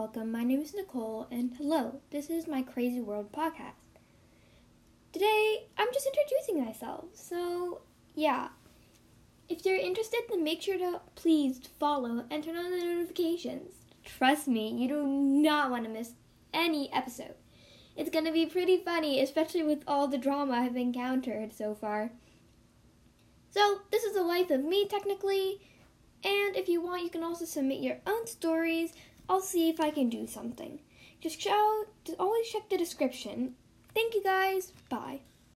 welcome. My name is Nicole, and hello, this is my Crazy World podcast. Today, I'm just introducing myself, so yeah. If you're interested, then make sure to please follow and turn on the notifications. Trust me, you do not want to miss any episode. It's gonna be pretty funny, especially with all the drama I've encountered so far. So, this is the life of me, technically. And if you want, you can also submit your own stories. I'll see if I can do something. Just shout, always check the description. Thank you guys. Bye.